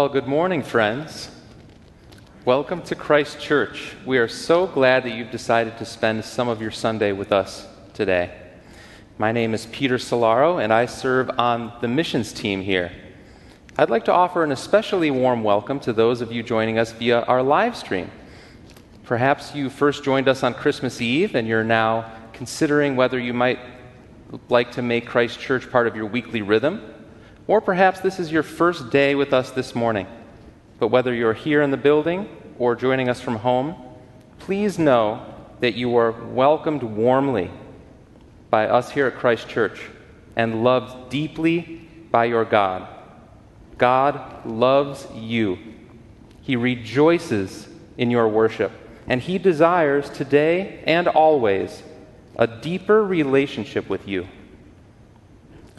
Well, good morning, friends. Welcome to Christ Church. We are so glad that you've decided to spend some of your Sunday with us today. My name is Peter Solaro, and I serve on the missions team here. I'd like to offer an especially warm welcome to those of you joining us via our live stream. Perhaps you first joined us on Christmas Eve and you're now considering whether you might like to make Christ Church part of your weekly rhythm or perhaps this is your first day with us this morning. But whether you're here in the building or joining us from home, please know that you are welcomed warmly by us here at Christ Church and loved deeply by your God. God loves you. He rejoices in your worship, and He desires today and always a deeper relationship with you.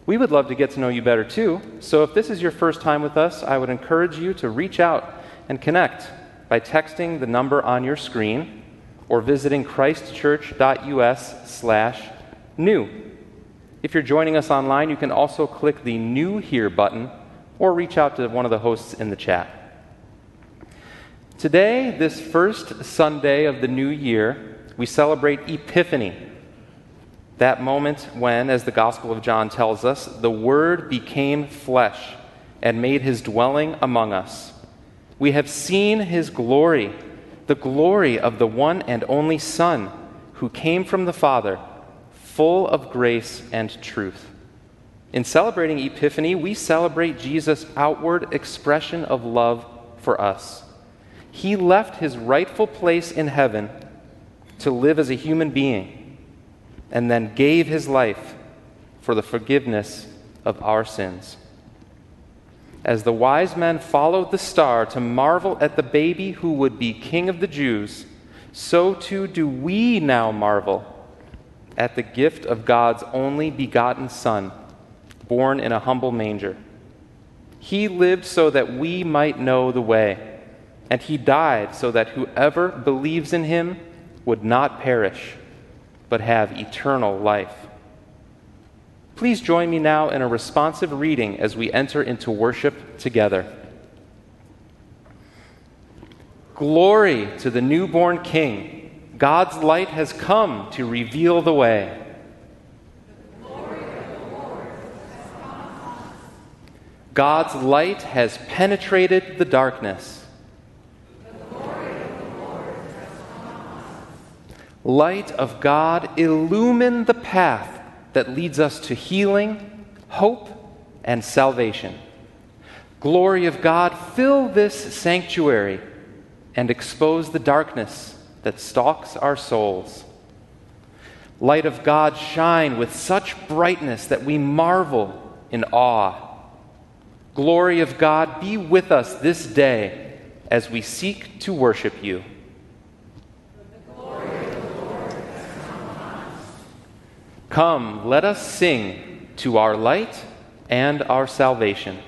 We would love to get to know you better too. So if this is your first time with us, I would encourage you to reach out and connect by texting the number on your screen or visiting christchurch.us/new. If you're joining us online, you can also click the New Here button or reach out to one of the hosts in the chat. Today, this first Sunday of the new year, we celebrate Epiphany that moment when, as the Gospel of John tells us, the Word became flesh and made his dwelling among us. We have seen his glory, the glory of the one and only Son who came from the Father, full of grace and truth. In celebrating Epiphany, we celebrate Jesus' outward expression of love for us. He left his rightful place in heaven to live as a human being and then gave his life for the forgiveness of our sins. As the wise men followed the star to marvel at the baby who would be king of the Jews, so too do we now marvel at the gift of God's only begotten Son, born in a humble manger. He lived so that we might know the way, and he died so that whoever believes in him would not perish but have eternal life. Please join me now in a responsive reading as we enter into worship together. Glory to the newborn King. God's light has come to reveal the way. God's light has penetrated the darkness. Light of God, illumine the path that leads us to healing, hope, and salvation. Glory of God, fill this sanctuary and expose the darkness that stalks our souls. Light of God, shine with such brightness that we marvel in awe. Glory of God, be with us this day as we seek to worship you. Come, let us sing to our light and our salvation.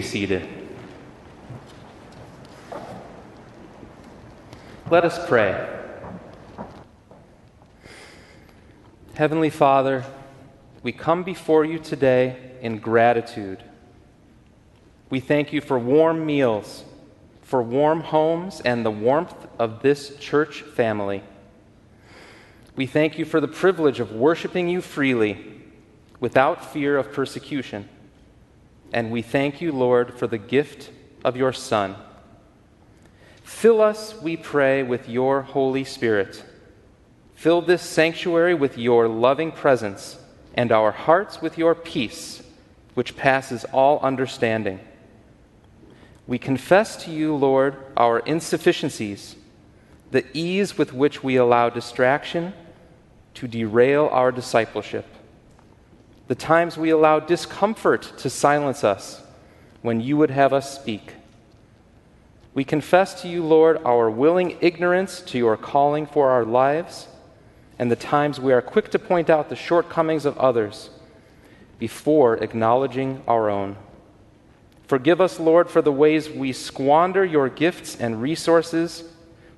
Be seated. Let us pray. Heavenly Father, we come before you today in gratitude. We thank you for warm meals, for warm homes, and the warmth of this church family. We thank you for the privilege of worshiping you freely without fear of persecution. And we thank you, Lord, for the gift of your Son. Fill us, we pray, with your Holy Spirit. Fill this sanctuary with your loving presence and our hearts with your peace, which passes all understanding. We confess to you, Lord, our insufficiencies, the ease with which we allow distraction to derail our discipleship, the times we allow discomfort to silence us when you would have us speak. We confess to you, Lord, our willing ignorance to your calling for our lives and the times we are quick to point out the shortcomings of others before acknowledging our own. Forgive us, Lord, for the ways we squander your gifts and resources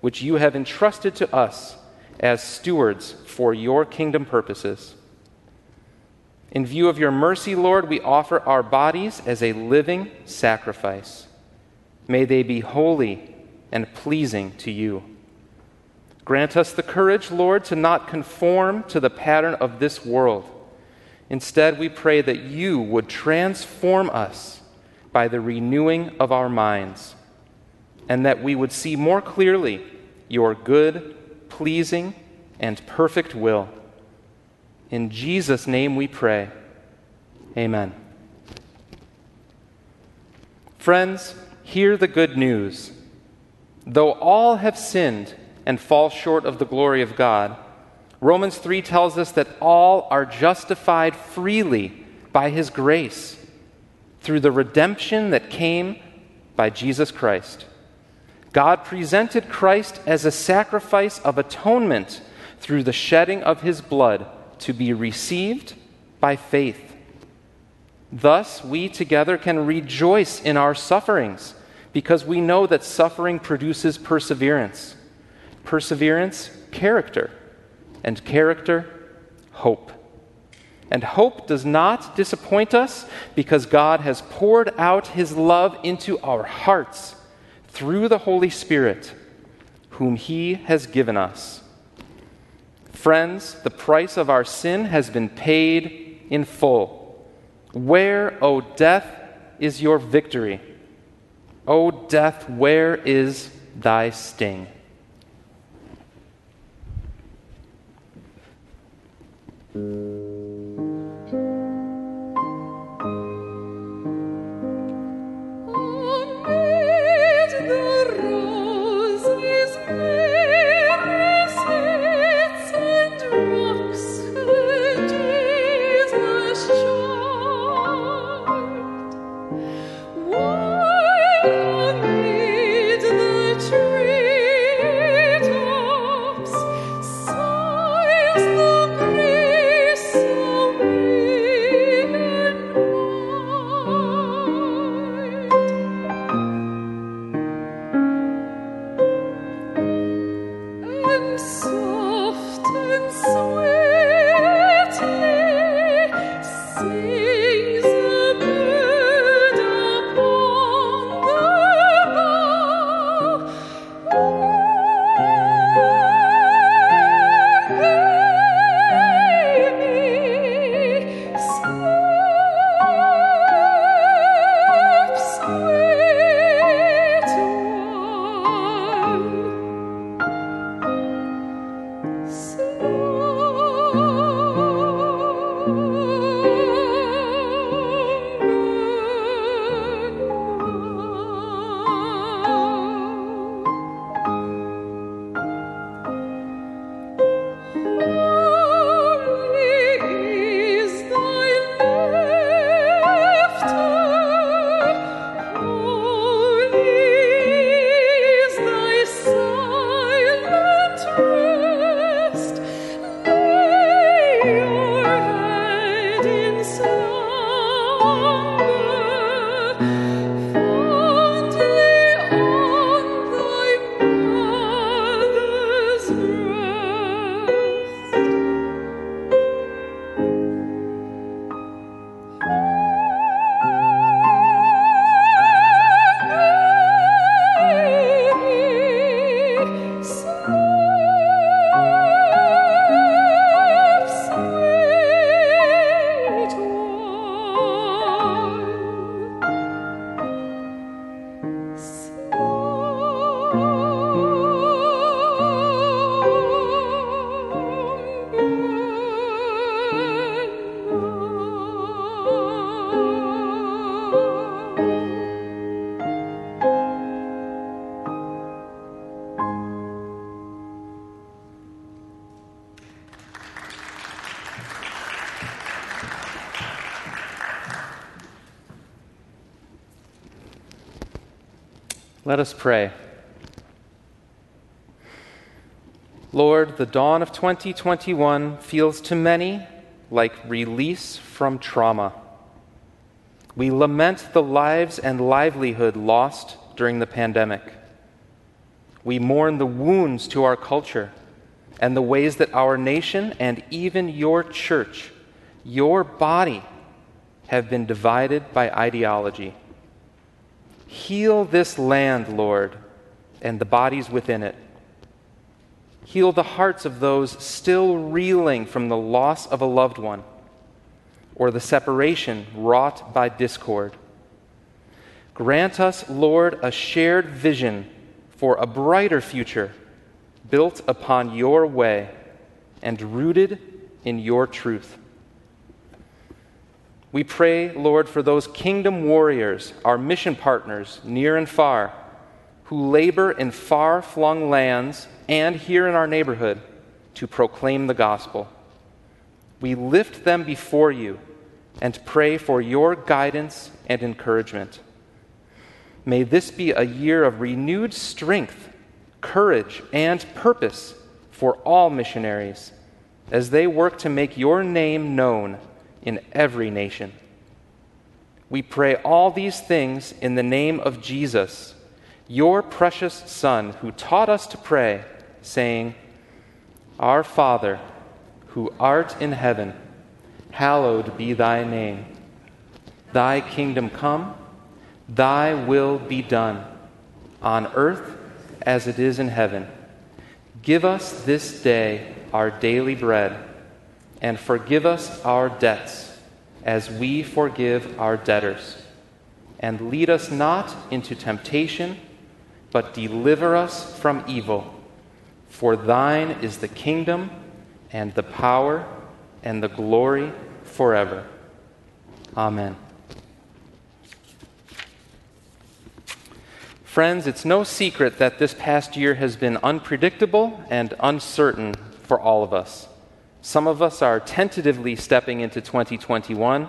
which you have entrusted to us as stewards for your kingdom purposes. In view of your mercy, Lord, we offer our bodies as a living sacrifice. May they be holy and pleasing to you. Grant us the courage, Lord, to not conform to the pattern of this world. Instead, we pray that you would transform us by the renewing of our minds, and that we would see more clearly your good, pleasing, and perfect will. In Jesus' name we pray. Amen. Friends, hear the good news. Though all have sinned, and fall short of the glory of God. Romans 3 tells us that all are justified freely by his grace through the redemption that came by Jesus Christ. God presented Christ as a sacrifice of atonement through the shedding of his blood to be received by faith. Thus, we together can rejoice in our sufferings because we know that suffering produces perseverance perseverance, character, and character, hope. And hope does not disappoint us because God has poured out his love into our hearts through the Holy Spirit, whom he has given us. Friends, the price of our sin has been paid in full. Where, O oh death, is your victory? O oh death, where is thy sting? Mm. Us pray. Lord, the dawn of 2021 feels to many like release from trauma. We lament the lives and livelihood lost during the pandemic. We mourn the wounds to our culture and the ways that our nation and even your church, your body, have been divided by ideology. Heal this land, Lord, and the bodies within it. Heal the hearts of those still reeling from the loss of a loved one or the separation wrought by discord. Grant us, Lord, a shared vision for a brighter future built upon your way and rooted in your truth. We pray, Lord, for those kingdom warriors, our mission partners, near and far, who labor in far flung lands and here in our neighborhood to proclaim the gospel. We lift them before you and pray for your guidance and encouragement. May this be a year of renewed strength, courage, and purpose for all missionaries as they work to make your name known in every nation. We pray all these things in the name of Jesus, your precious Son, who taught us to pray, saying, Our Father, who art in heaven, hallowed be thy name. Thy kingdom come, thy will be done, on earth as it is in heaven. Give us this day our daily bread and forgive us our debts as we forgive our debtors. And lead us not into temptation, but deliver us from evil. For thine is the kingdom, and the power, and the glory forever. Amen. Friends, it's no secret that this past year has been unpredictable and uncertain for all of us. Some of us are tentatively stepping into 2021,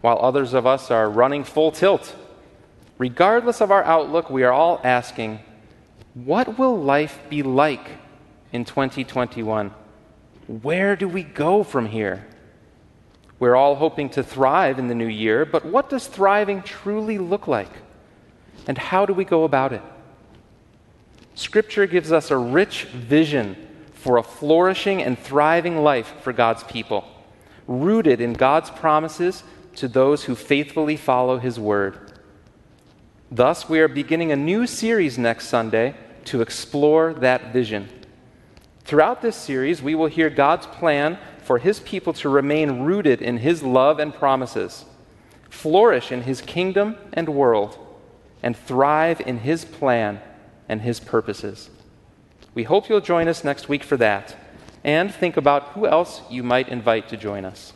while others of us are running full tilt. Regardless of our outlook, we are all asking, what will life be like in 2021? Where do we go from here? We're all hoping to thrive in the new year, but what does thriving truly look like? And how do we go about it? Scripture gives us a rich vision for a flourishing and thriving life for God's people, rooted in God's promises to those who faithfully follow His word. Thus, we are beginning a new series next Sunday to explore that vision. Throughout this series, we will hear God's plan for His people to remain rooted in His love and promises, flourish in His kingdom and world, and thrive in His plan and His purposes. We hope you'll join us next week for that and think about who else you might invite to join us.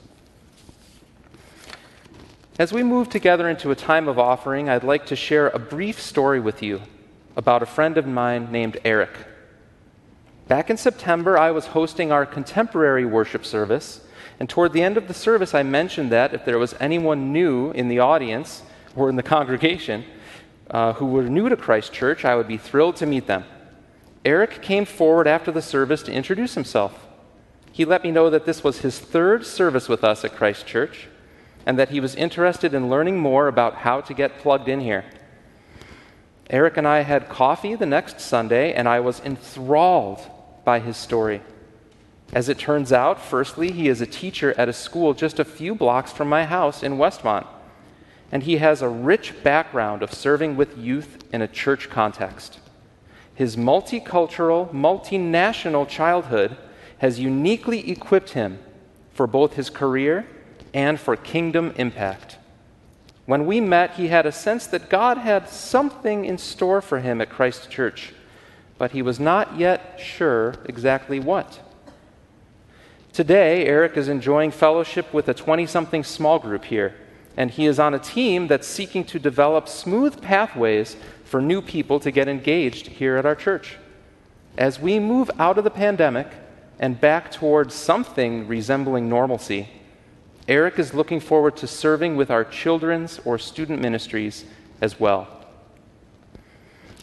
As we move together into a time of offering, I'd like to share a brief story with you about a friend of mine named Eric. Back in September, I was hosting our contemporary worship service, and toward the end of the service, I mentioned that if there was anyone new in the audience or in the congregation uh, who were new to Christ Church, I would be thrilled to meet them. Eric came forward after the service to introduce himself. He let me know that this was his third service with us at Christ Church and that he was interested in learning more about how to get plugged in here. Eric and I had coffee the next Sunday, and I was enthralled by his story. As it turns out, firstly, he is a teacher at a school just a few blocks from my house in Westmont, and he has a rich background of serving with youth in a church context. His multicultural, multinational childhood has uniquely equipped him for both his career and for kingdom impact. When we met, he had a sense that God had something in store for him at Christ Church, but he was not yet sure exactly what. Today, Eric is enjoying fellowship with a 20 something small group here, and he is on a team that's seeking to develop smooth pathways for new people to get engaged here at our church. As we move out of the pandemic and back towards something resembling normalcy, Eric is looking forward to serving with our children's or student ministries as well.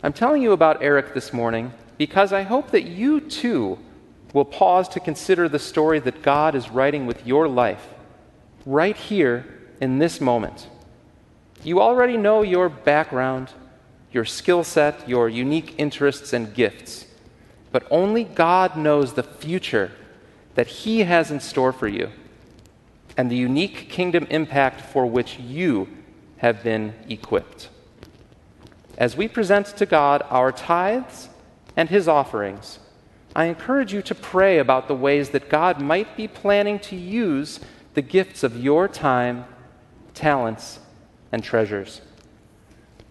I'm telling you about Eric this morning because I hope that you too will pause to consider the story that God is writing with your life right here in this moment. You already know your background, your skill set, your unique interests and gifts, but only God knows the future that He has in store for you and the unique kingdom impact for which you have been equipped. As we present to God our tithes and His offerings, I encourage you to pray about the ways that God might be planning to use the gifts of your time, talents, and treasures.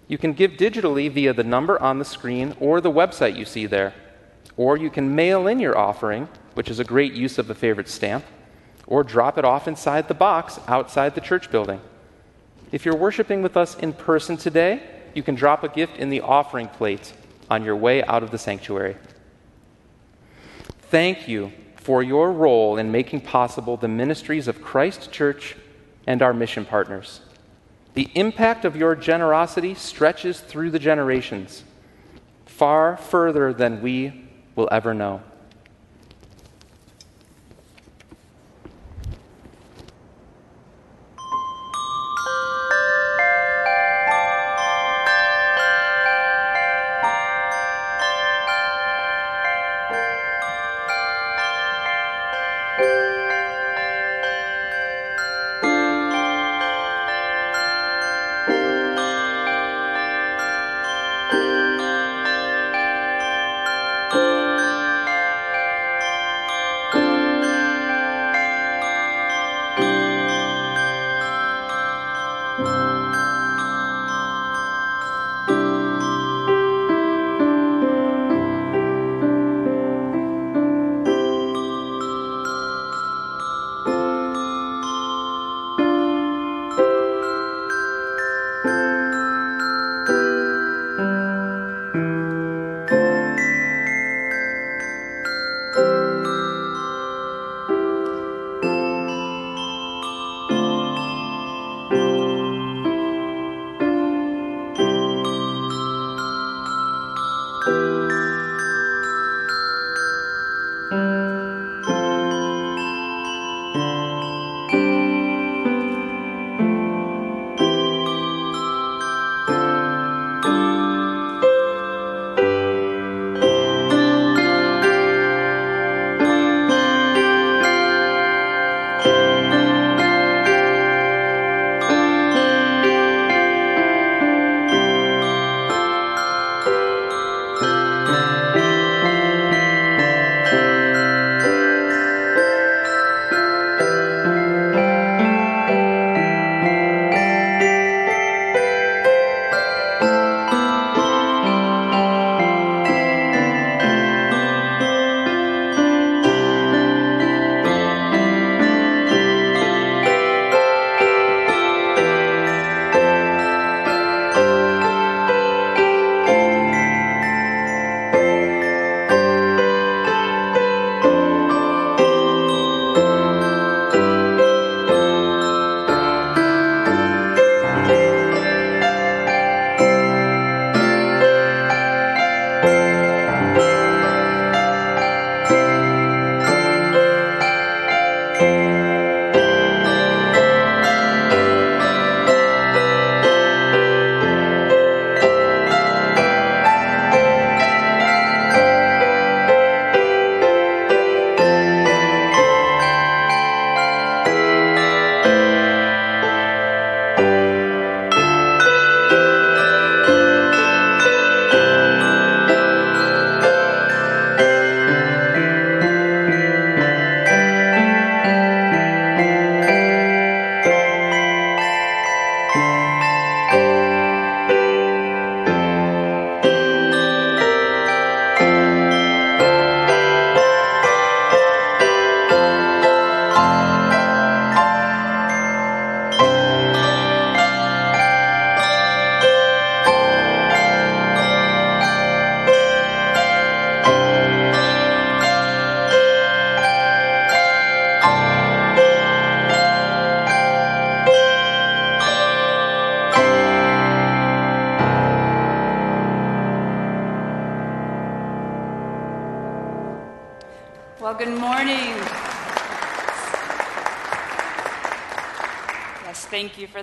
You can give digitally via the number on the screen or the website you see there. Or you can mail in your offering, which is a great use of a favorite stamp, or drop it off inside the box outside the church building. If you're worshiping with us in person today, you can drop a gift in the offering plate on your way out of the sanctuary. Thank you for your role in making possible the ministries of Christ Church and our mission partners. The impact of your generosity stretches through the generations, far further than we will ever know.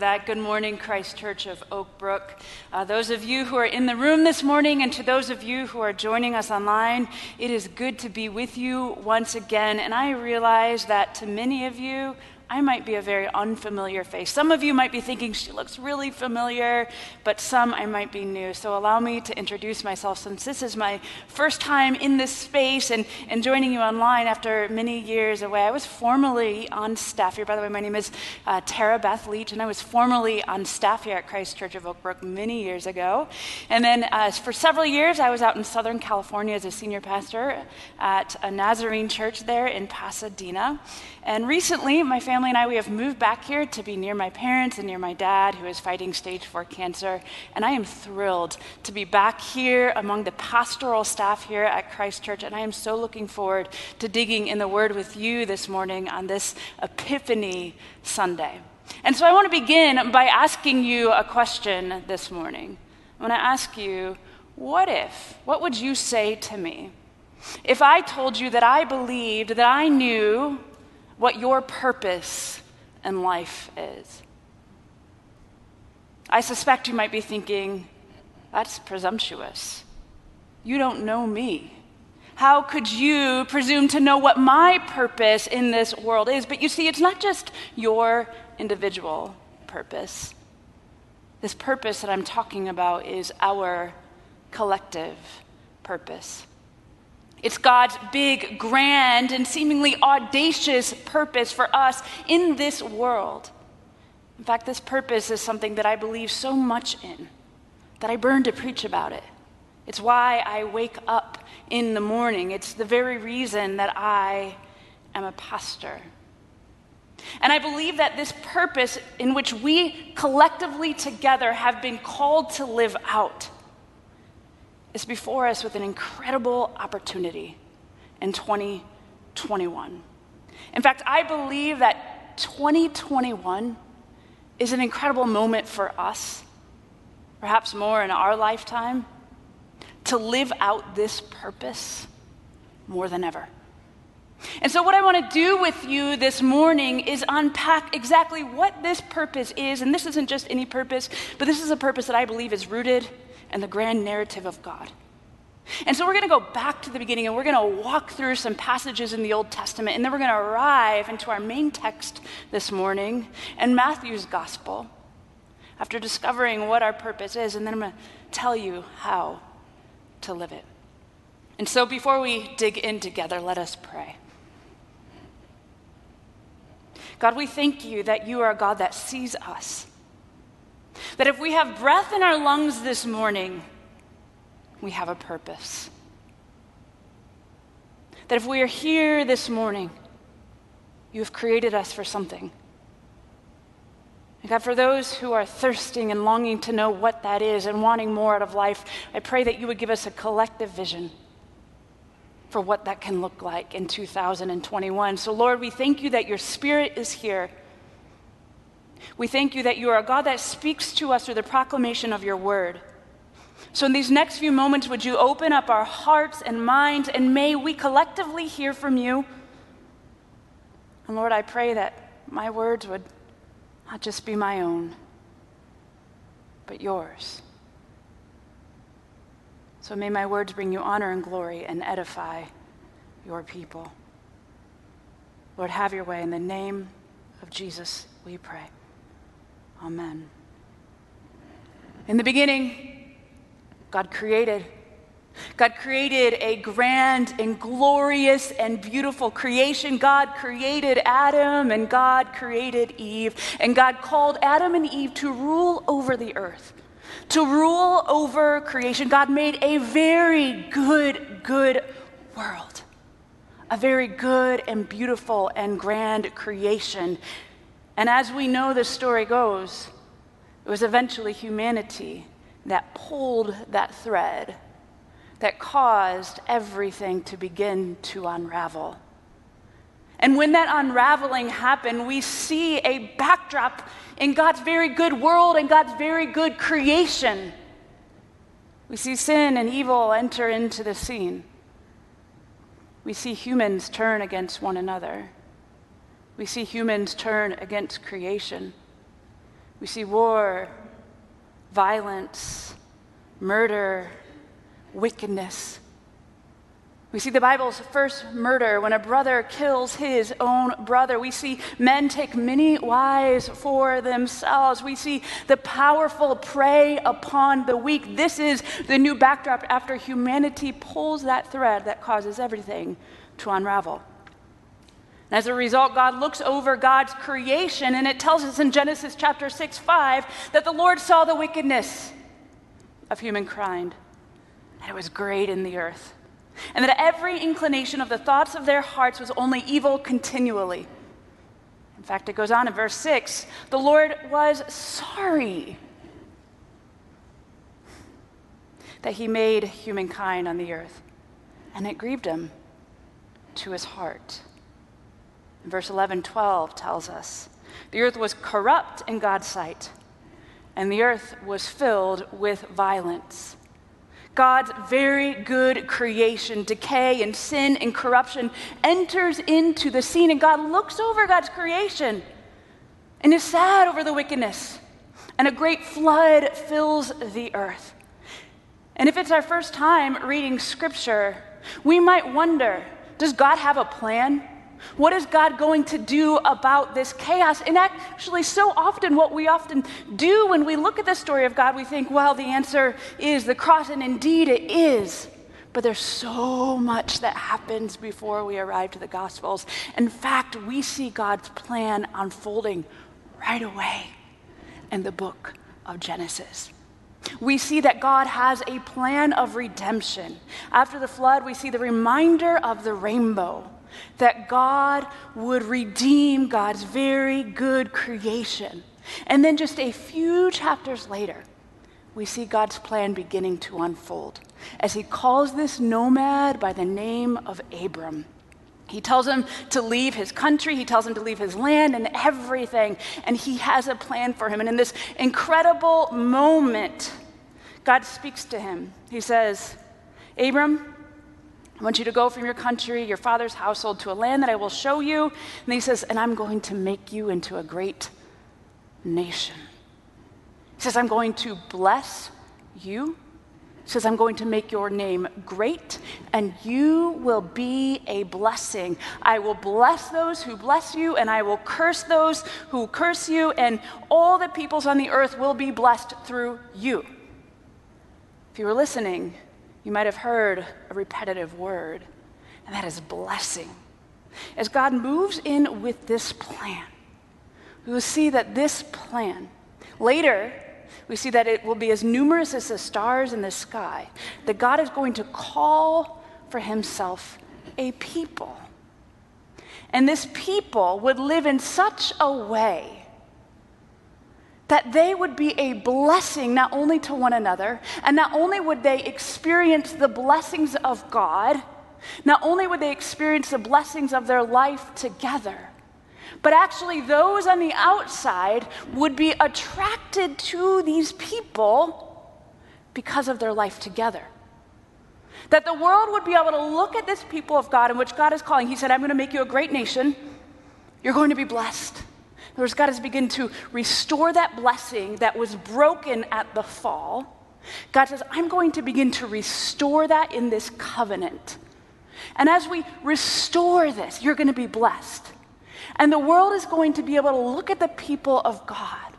That. Good morning, Christ Church of Oak Brook. Uh, those of you who are in the room this morning, and to those of you who are joining us online, it is good to be with you once again. And I realize that to many of you, I might be a very unfamiliar face. Some of you might be thinking she looks really familiar, but some I might be new. So allow me to introduce myself since this is my first time in this space and, and joining you online after many years away. I was formerly on staff here. By the way, my name is uh, Tara Beth Leach, and I was formerly on staff here at Christ Church of Oak Brook many years ago. And then uh, for several years, I was out in Southern California as a senior pastor at a Nazarene church there in Pasadena. And recently, my family and I, we have moved back here to be near my parents and near my dad, who is fighting stage four cancer. And I am thrilled to be back here among the pastoral staff here at Christ Church. And I am so looking forward to digging in the Word with you this morning on this Epiphany Sunday. And so I want to begin by asking you a question this morning. I want to ask you, what if? What would you say to me? If I told you that I believed, that I knew what your purpose in life is. I suspect you might be thinking, that's presumptuous. You don't know me. How could you presume to know what my purpose in this world is? But you see, it's not just your individual purpose. This purpose that I'm talking about is our collective purpose. It's God's big, grand, and seemingly audacious purpose for us in this world. In fact, this purpose is something that I believe so much in that I burn to preach about it. It's why I wake up in the morning. It's the very reason that I am a pastor. And I believe that this purpose, in which we collectively together have been called to live out, is before us with an incredible opportunity in 2021. In fact, I believe that 2021 is an incredible moment for us, perhaps more in our lifetime, to live out this purpose more than ever. And so, what I want to do with you this morning is unpack exactly what this purpose is. And this isn't just any purpose, but this is a purpose that I believe is rooted and the grand narrative of God. And so we're going to go back to the beginning and we're going to walk through some passages in the Old Testament, and then we're going to arrive into our main text this morning in Matthew's gospel after discovering what our purpose is, and then I'm going to tell you how to live it. And so before we dig in together, let us pray. God, we thank you that you are a God that sees us that if we have breath in our lungs this morning, we have a purpose. That if we are here this morning, you have created us for something. And God, for those who are thirsting and longing to know what that is and wanting more out of life, I pray that you would give us a collective vision for what that can look like in 2021. So, Lord, we thank you that your spirit is here we thank you that you are a God that speaks to us through the proclamation of your word. So, in these next few moments, would you open up our hearts and minds, and may we collectively hear from you? And Lord, I pray that my words would not just be my own, but yours. So, may my words bring you honor and glory and edify your people. Lord, have your way. In the name of Jesus, we pray. Amen. In the beginning, God created. God created a grand and glorious and beautiful creation. God created Adam and God created Eve. And God called Adam and Eve to rule over the earth, to rule over creation. God made a very good, good world, a very good and beautiful and grand creation. And as we know the story goes, it was eventually humanity that pulled that thread that caused everything to begin to unravel. And when that unraveling happened, we see a backdrop in God's very good world and God's very good creation. We see sin and evil enter into the scene. We see humans turn against one another we see humans turn against creation. We see war, violence, murder, wickedness. We see the Bible's first murder when a brother kills his own brother. We see men take many wives for themselves. We see the powerful prey upon the weak. This is the new backdrop after humanity pulls that thread that causes everything to unravel. As a result, God looks over God's creation, and it tells us in Genesis chapter 6 5 that the Lord saw the wickedness of humankind, and it was great in the earth and that every inclination of the thoughts of their hearts was only evil continually. In fact, it goes on in verse 6 the Lord was sorry that he made humankind on the earth, and it grieved him to his heart. Verse 11 12 tells us the earth was corrupt in God's sight, and the earth was filled with violence. God's very good creation, decay and sin and corruption enters into the scene, and God looks over God's creation and is sad over the wickedness. And a great flood fills the earth. And if it's our first time reading scripture, we might wonder does God have a plan? What is God going to do about this chaos? And actually, so often, what we often do when we look at the story of God, we think, well, the answer is the cross, and indeed it is. But there's so much that happens before we arrive to the Gospels. In fact, we see God's plan unfolding right away in the book of Genesis. We see that God has a plan of redemption. After the flood, we see the reminder of the rainbow that God would redeem God's very good creation. And then just a few chapters later, we see God's plan beginning to unfold as he calls this nomad by the name of Abram. He tells him to leave his country, he tells him to leave his land and everything, and he has a plan for him. And in this incredible moment, God speaks to him. He says, Abram, I want you to go from your country, your father's household, to a land that I will show you. And he says, And I'm going to make you into a great nation. He says, I'm going to bless you. He says, I'm going to make your name great, and you will be a blessing. I will bless those who bless you, and I will curse those who curse you, and all the peoples on the earth will be blessed through you. If you were listening, you might have heard a repetitive word, and that is blessing. As God moves in with this plan, we will see that this plan, later, we see that it will be as numerous as the stars in the sky, that God is going to call for himself a people. And this people would live in such a way that they would be a blessing not only to one another, and not only would they experience the blessings of God, not only would they experience the blessings of their life together, but actually those on the outside would be attracted to these people because of their life together. That the world would be able to look at this people of God in which God is calling. He said, I'm going to make you a great nation. You're going to be blessed. In other words, God has begun to restore that blessing that was broken at the fall. God says, I'm going to begin to restore that in this covenant. And as we restore this, you're going to be blessed. And the world is going to be able to look at the people of God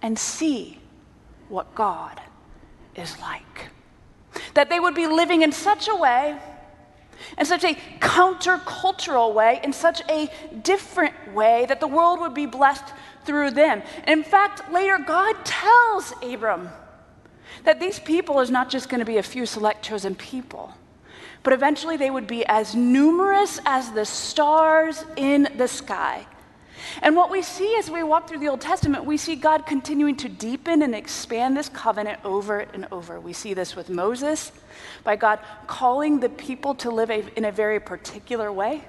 and see what God is like. That they would be living in such a way in such a countercultural way, in such a different way, that the world would be blessed through them. And In fact, later, God tells Abram that these people is not just going to be a few select chosen people, but eventually they would be as numerous as the stars in the sky. And what we see as we walk through the Old Testament, we see God continuing to deepen and expand this covenant over and over. We see this with Moses, by God calling the people to live a, in a very particular way.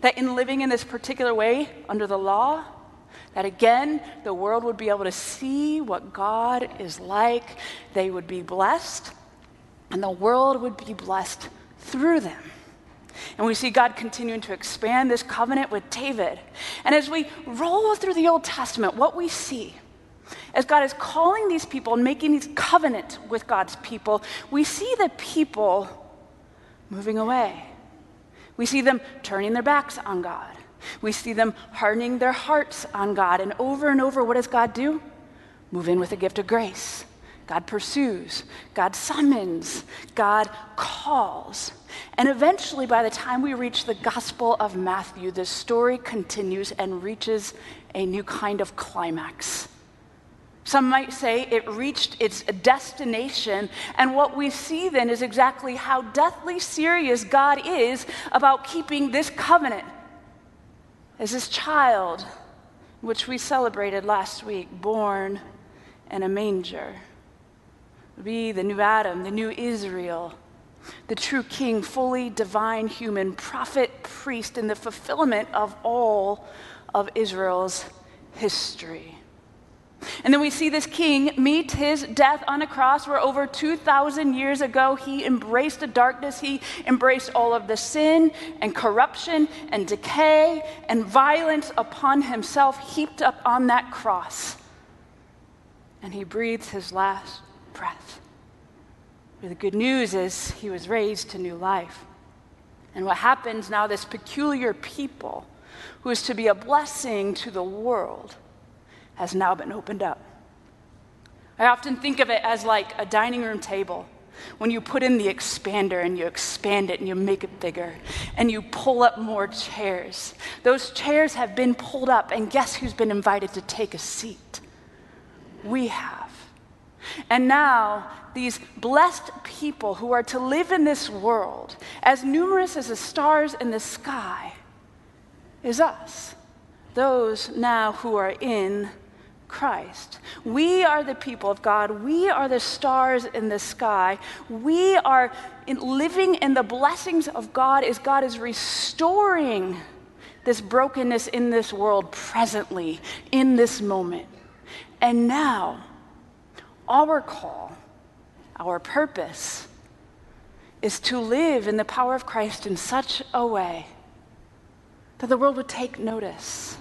That in living in this particular way under the law, that again, the world would be able to see what God is like. They would be blessed, and the world would be blessed through them. And we see God continuing to expand this covenant with David. And as we roll through the Old Testament, what we see as God is calling these people and making these covenant with God's people, we see the people moving away. We see them turning their backs on God. We see them hardening their hearts on God. And over and over, what does God do? Move in with a gift of grace. God pursues, God summons, God calls. And eventually, by the time we reach the Gospel of Matthew, the story continues and reaches a new kind of climax. Some might say it reached its destination, and what we see then is exactly how deathly serious God is about keeping this covenant. As this child, which we celebrated last week, born in a manger, be the new Adam, the new Israel, the true king, fully divine human, prophet, priest, in the fulfillment of all of Israel's history. And then we see this king meet his death on a cross where over 2,000 years ago he embraced the darkness. He embraced all of the sin and corruption and decay and violence upon himself, heaped up on that cross. And he breathes his last breath. The good news is he was raised to new life. And what happens now, this peculiar people who is to be a blessing to the world has now been opened up. I often think of it as like a dining room table. When you put in the expander and you expand it and you make it bigger and you pull up more chairs, those chairs have been pulled up, and guess who's been invited to take a seat? We have. And now, these blessed people who are to live in this world, as numerous as the stars in the sky, is us, those now who are in Christ. We are the people of God. We are the stars in the sky. We are in living in the blessings of God as God is restoring this brokenness in this world presently, in this moment. And now, our call, our purpose, is to live in the power of Christ in such a way that the world would take notice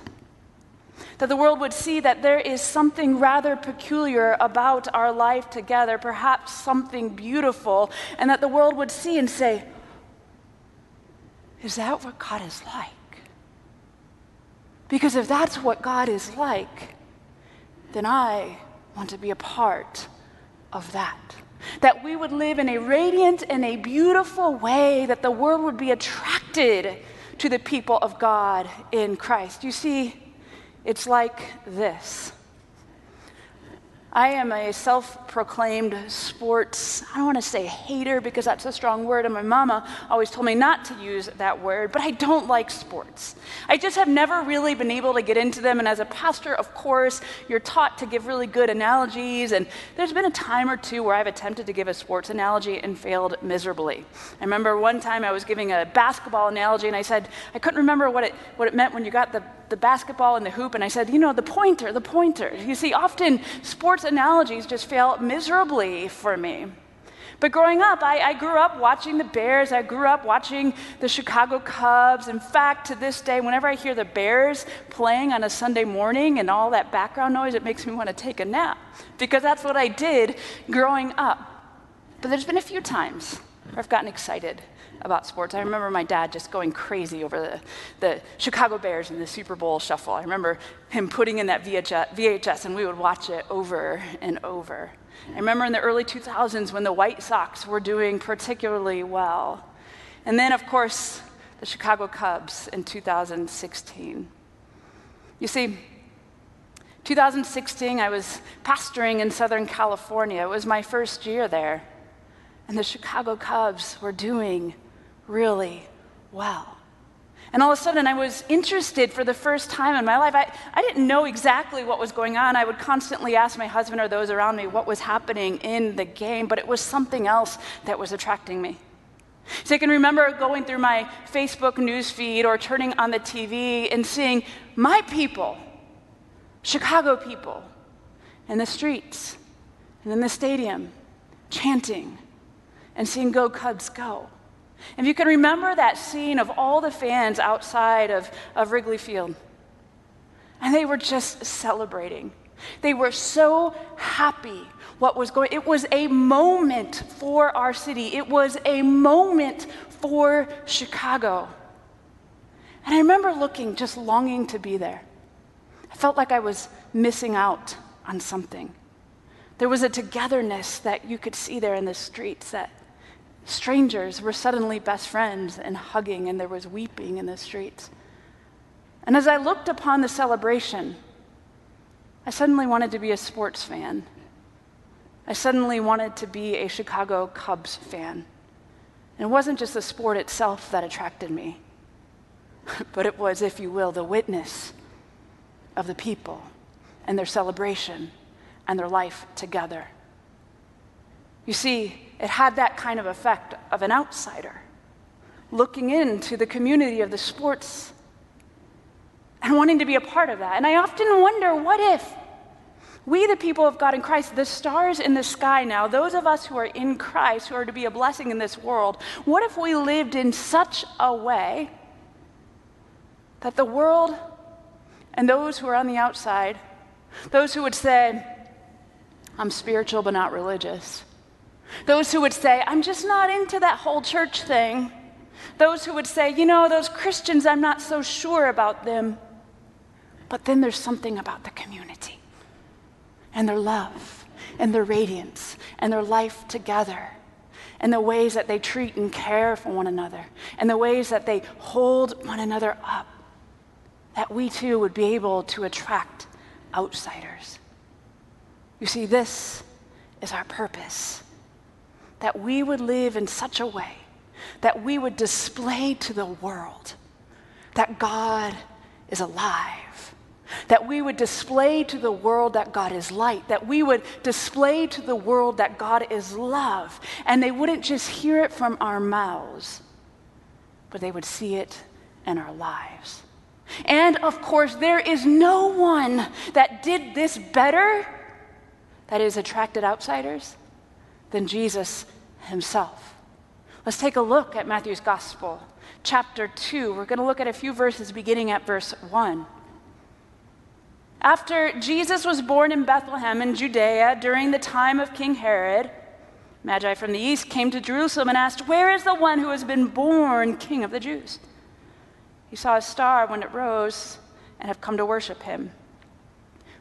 that the world would see that there is something rather peculiar about our life together, perhaps something beautiful, and that the world would see and say, Is that what God is like? Because if that's what God is like, then I want to be a part of that. That we would live in a radiant and a beautiful way, that the world would be attracted to the people of God in Christ. You see, it's like this. I am a self proclaimed sports, I don't want to say hater because that's a strong word, and my mama always told me not to use that word, but I don't like sports. I just have never really been able to get into them, and as a pastor, of course, you're taught to give really good analogies, and there's been a time or two where I've attempted to give a sports analogy and failed miserably. I remember one time I was giving a basketball analogy, and I said, I couldn't remember what it, what it meant when you got the, the basketball and the hoop, and I said, you know, the pointer, the pointer. You see, often sports analogies just fail miserably for me. But growing up, I, I, grew up watching the Bears. I grew up watching the Chicago Cubs. In fact, to this day, whenever I hear the Bears playing on a Sunday morning and all that background noise, it makes me want to take a nap because that's what I did growing up. But there's been a few times where I've gotten excited about sports. I remember my dad just going crazy over the, the Chicago Bears and the Super Bowl shuffle. I remember him putting in that VHS, and we would watch it over and over. I remember in the early 2000s when the White Sox were doing particularly well. And then, of course, the Chicago Cubs in 2016. You see, 2016, I was pastoring in Southern California. It was my first year there. And the Chicago Cubs were doing really well. And all of a sudden, I was interested for the first time in my life. I, I didn't know exactly what was going on. I would constantly ask my husband or those around me what was happening in the game, but it was something else that was attracting me. So I can remember going through my Facebook news feed or turning on the TV and seeing my people, Chicago people, in the streets and in the stadium, chanting and seeing Go Cubs Go. If you can remember that scene of all the fans outside of, of Wrigley Field, and they were just celebrating. They were so happy what was going it was a moment for our city. It was a moment for Chicago. And I remember looking just longing to be there. I felt like I was missing out on something. There was a togetherness that you could see there in the streets that strangers were suddenly best friends and hugging, and there was weeping in the streets. And as I looked upon the celebration, I suddenly wanted to be a sports fan. I suddenly wanted to be a Chicago Cubs fan. And it wasn't just the sport itself that attracted me, but it was, if you will, the witness of the people and their celebration and their life together. You see, it had that kind of effect of an outsider looking into the community of the sports and wanting to be a part of that. And I often wonder what if we, the people of God in Christ, the stars in the sky now, those of us who are in Christ, who are to be a blessing in this world, what if we lived in such a way that the world and those who are on the outside, those who would say, I'm spiritual but not religious, those who would say, I'm just not into that whole church thing, those who would say, you know, those Christians, I'm not so sure about them. But then there's something about the community and their love and their radiance and their life together and the ways that they treat and care for one another and the ways that they hold one another up, that we too would be able to attract outsiders. You see, this is our purpose that we would live in such a way that we would display to the world that God is alive that we would display to the world that God is light, that we would display to the world that God is love, and they wouldn't just hear it from our mouths, but they would see it in our lives. And of course, there is no one that did this better, that is, attracted outsiders, than Jesus himself. Let's take a look at Matthew's Gospel, chapter 2. We're going to look at a few verses beginning at verse 1. After Jesus was born in Bethlehem in Judea during the time of King Herod, Magi from the east came to Jerusalem and asked, Where is the one who has been born king of the Jews? He saw a star when it rose and have come to worship him.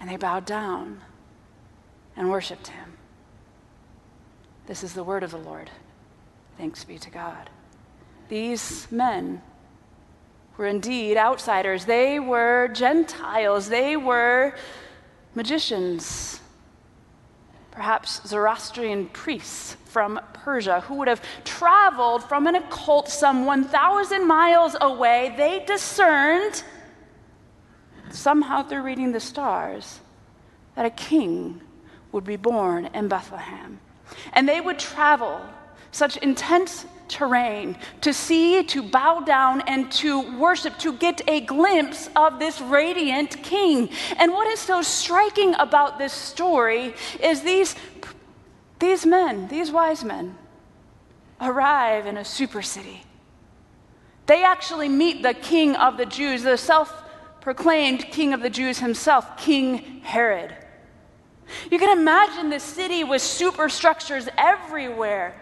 and they bowed down and worshiped him. This is the word of the Lord. Thanks be to God. These men were indeed outsiders. They were Gentiles. They were magicians, perhaps Zoroastrian priests from Persia who would have traveled from an occult some 1,000 miles away. They discerned, somehow through reading the stars, that a king would be born in Bethlehem. And they would travel such intense terrain, to see, to bow down, and to worship, to get a glimpse of this radiant king. And what is so striking about this story is these, these men, these wise men, arrive in a super city. They actually meet the king of the Jews, the self proclaimed king of the Jews himself, King Herod. You can imagine the city with superstructures everywhere.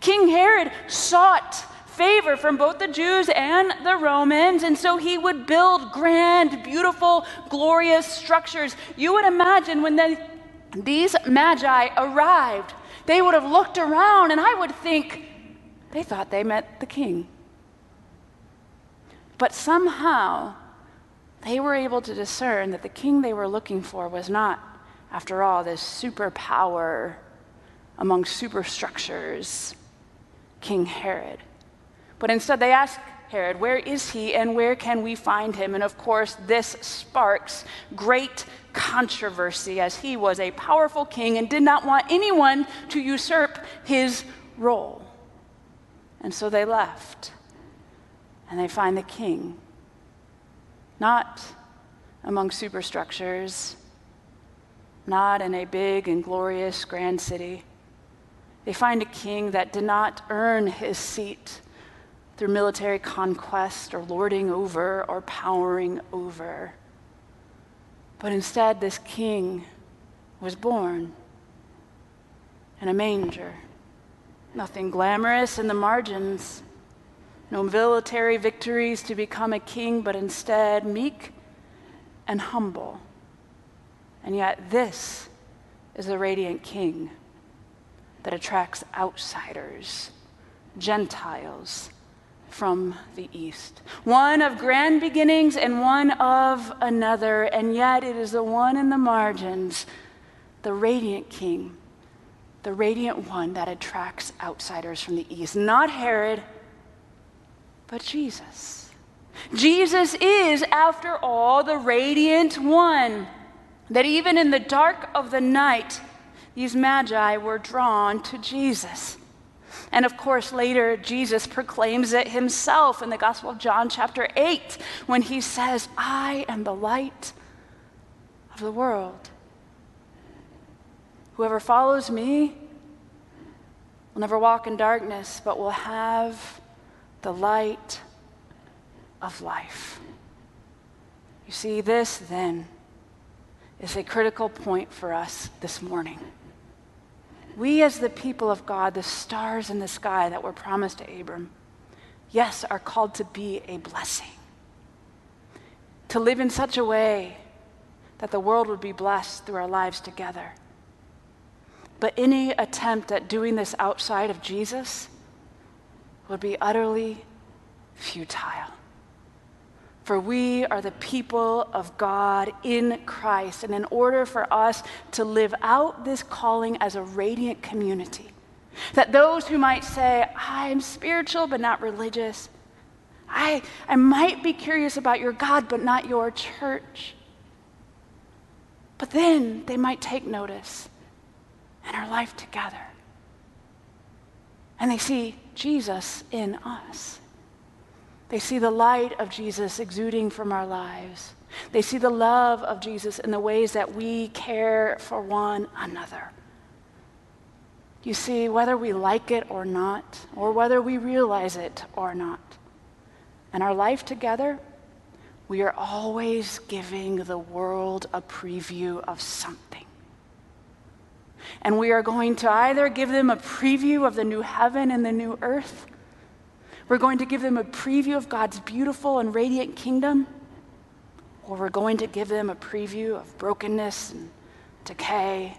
King Herod sought favor from both the Jews and the Romans, and so he would build grand, beautiful, glorious structures. You would imagine when these magi arrived, they would have looked around and I would think they thought they met the king. But somehow they were able to discern that the king they were looking for was not, after all, this superpower among superstructures, King Herod. But instead, they asked Herod, Where is he and where can we find him? And of course, this sparks great controversy as he was a powerful king and did not want anyone to usurp his role. And so they left and they find the king, not among superstructures, not in a big and glorious grand city. They find a king that did not earn his seat through military conquest or lording over or powering over. But instead, this king was born in a manger. Nothing glamorous in the margins, no military victories to become a king, but instead meek and humble. And yet, this is the radiant king that attracts outsiders, Gentiles from the east. One of grand beginnings and one of another, and yet it is the one in the margins, the radiant king, the radiant one that attracts outsiders from the east. Not Herod but Jesus. Jesus is, after all, the radiant one. That even in the dark of the night, these magi were drawn to Jesus. And of course, later, Jesus proclaims it himself in the Gospel of John, chapter 8, when he says, I am the light of the world. Whoever follows me will never walk in darkness, but will have the light of life. You see, this then is a critical point for us this morning. We, as the people of God, the stars in the sky that were promised to Abram, yes, are called to be a blessing. To live in such a way that the world would be blessed through our lives together. But any attempt at doing this outside of Jesus would be utterly futile. For we are the people of God in Christ. And in order for us to live out this calling as a radiant community, that those who might say, I'm spiritual but not religious, I, I might be curious about your God but not your church. But then they might take notice in our life together. And they see Jesus in us. They see the light of Jesus exuding from our lives. They see the love of Jesus in the ways that we care for one another. You see, whether we like it or not, or whether we realize it or not, in our life together, we are always giving the world a preview of something. And we are going to either give them a preview of the new heaven and the new earth, we're going to give them a preview of God's beautiful and radiant kingdom, or we're going to give them a preview of brokenness and decay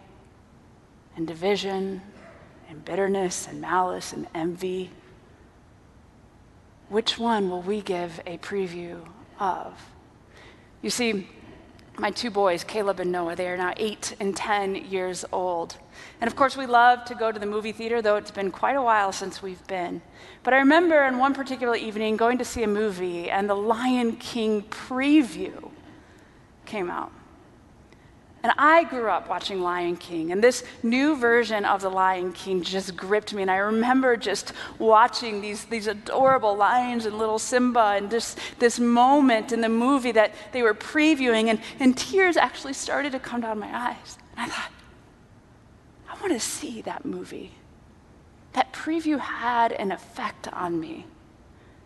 and division and bitterness and malice and envy. Which one will we give a preview of? You see, my two boys, Caleb and Noah, they are now eight and 10 years old. And of course, we love to go to the movie theater, though it's been quite a while since we've been. But I remember on one particular evening going to see a movie, and the Lion King preview came out. And I grew up watching Lion King, and this new version of The Lion King just gripped me. And I remember just watching these, these adorable lions and little Simba, and just this moment in the movie that they were previewing, and, and tears actually started to come down my eyes. And I thought, I want to see that movie. That preview had an effect on me,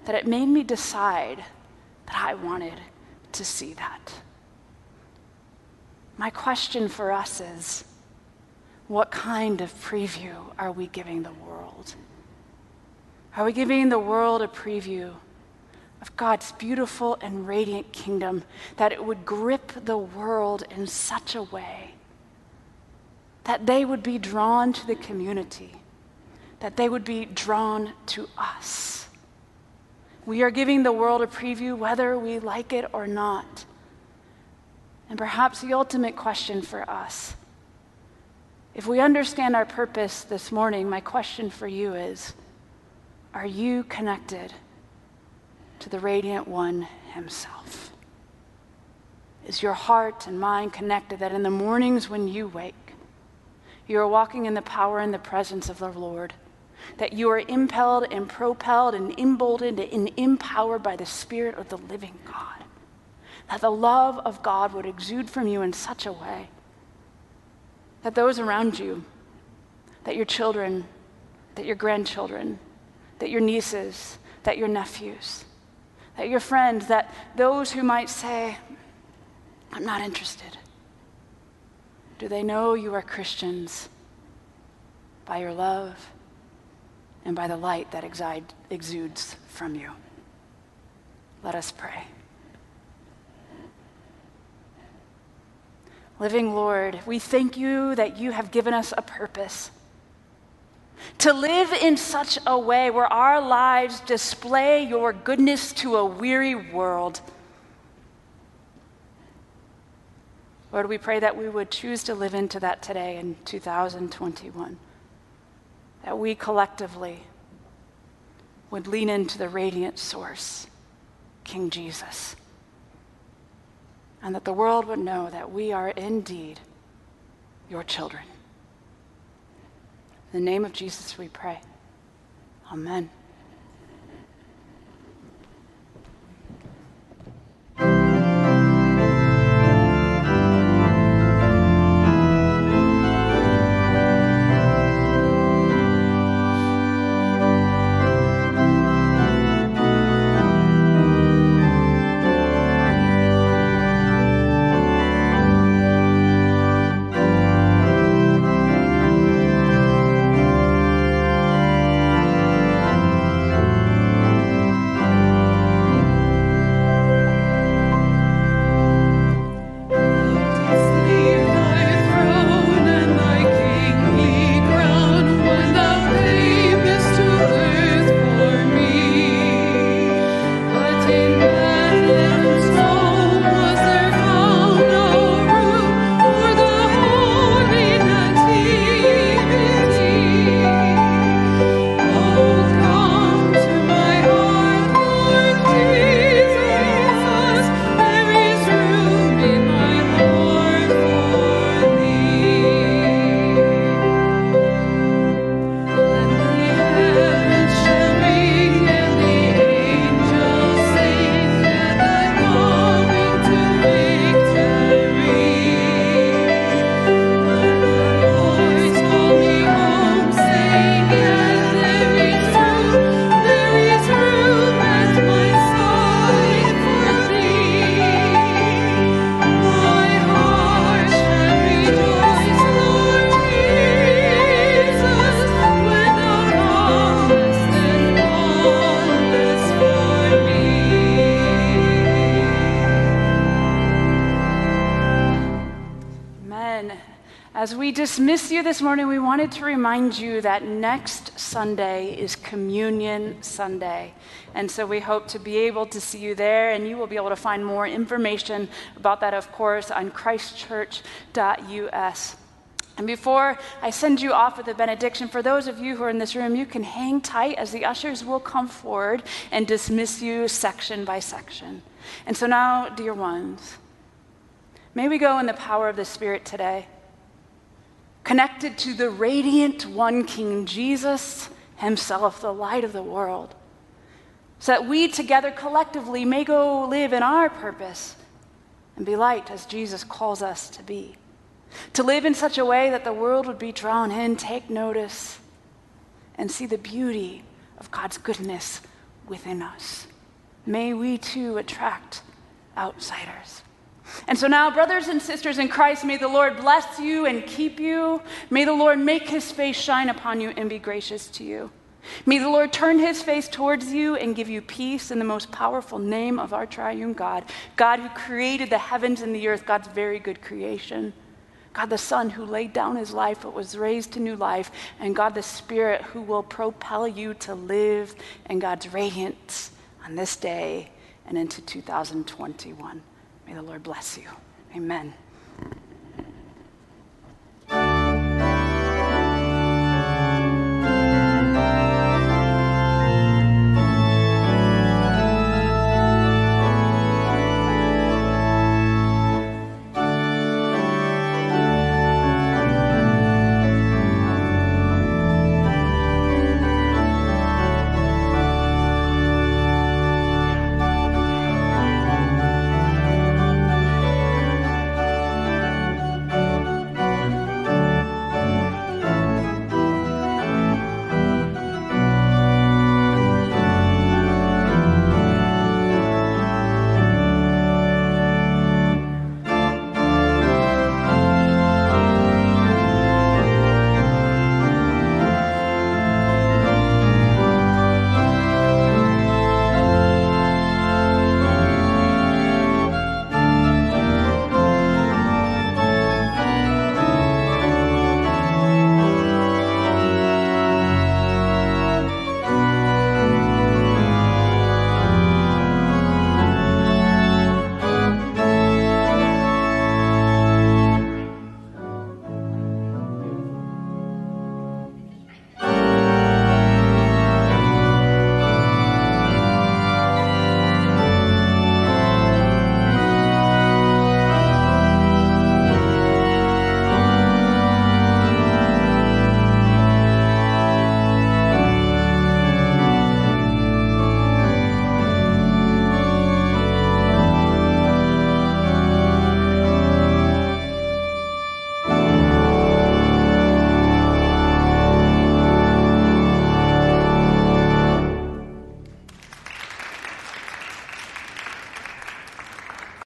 that it made me decide that I wanted to see that. My question for us is what kind of preview are we giving the world? Are we giving the world a preview of God's beautiful and radiant kingdom that it would grip the world in such a way that they would be drawn to the community, that they would be drawn to us. We are giving the world a preview whether we like it or not. And perhaps the ultimate question for us if we understand our purpose this morning, my question for you is Are you connected to the Radiant One Himself? Is your heart and mind connected that in the mornings when you wake, you are walking in the power and the presence of the Lord? That you are impelled and propelled and emboldened and empowered by the Spirit of the living God? That the love of God would exude from you in such a way that those around you, that your children, that your grandchildren, that your nieces, that your nephews, that your friends, that those who might say, I'm not interested. Do they know you are Christians by your love and by the light that exudes from you? Let us pray. Living Lord, we thank you that you have given us a purpose. To live in such a way where our lives display your goodness to a weary world. Lord, we pray that we would choose to live into that today in 2021. That we collectively would lean into the radiant source, King Jesus and that the world would know that we are indeed your children. In the name of Jesus, we pray. Amen. Dismiss you this morning, we wanted to remind you that next Sunday is Communion Sunday. And so we hope to be able to see you there, and you will be able to find more information about that, of course, on christchurch.us. And before I send you off with a benediction, for those of you who are in this room, you can hang tight as the ushers will come forward and dismiss you section by section. And so now, dear ones, may we go in the power of the Spirit today connected to the radiant one King Jesus himself, the light of the world, so that we together collectively may go live in our purpose and be light as Jesus calls us to be. To live in such a way that the world would be drawn in, take notice, and see the beauty of God's goodness within us. May we too attract outsiders. And so now, brothers and sisters in Christ, may the Lord bless you and keep you. May the Lord make his face shine upon you and be gracious to you. May the Lord turn his face towards you and give you peace in the most powerful name of our triune God, God who created the heavens and the earth, God's very good creation. God the Son who laid down his life but was raised to new life, and God the Spirit who will propel you to live in God's radiance on this day and into 2021. May the Lord bless you. Amen.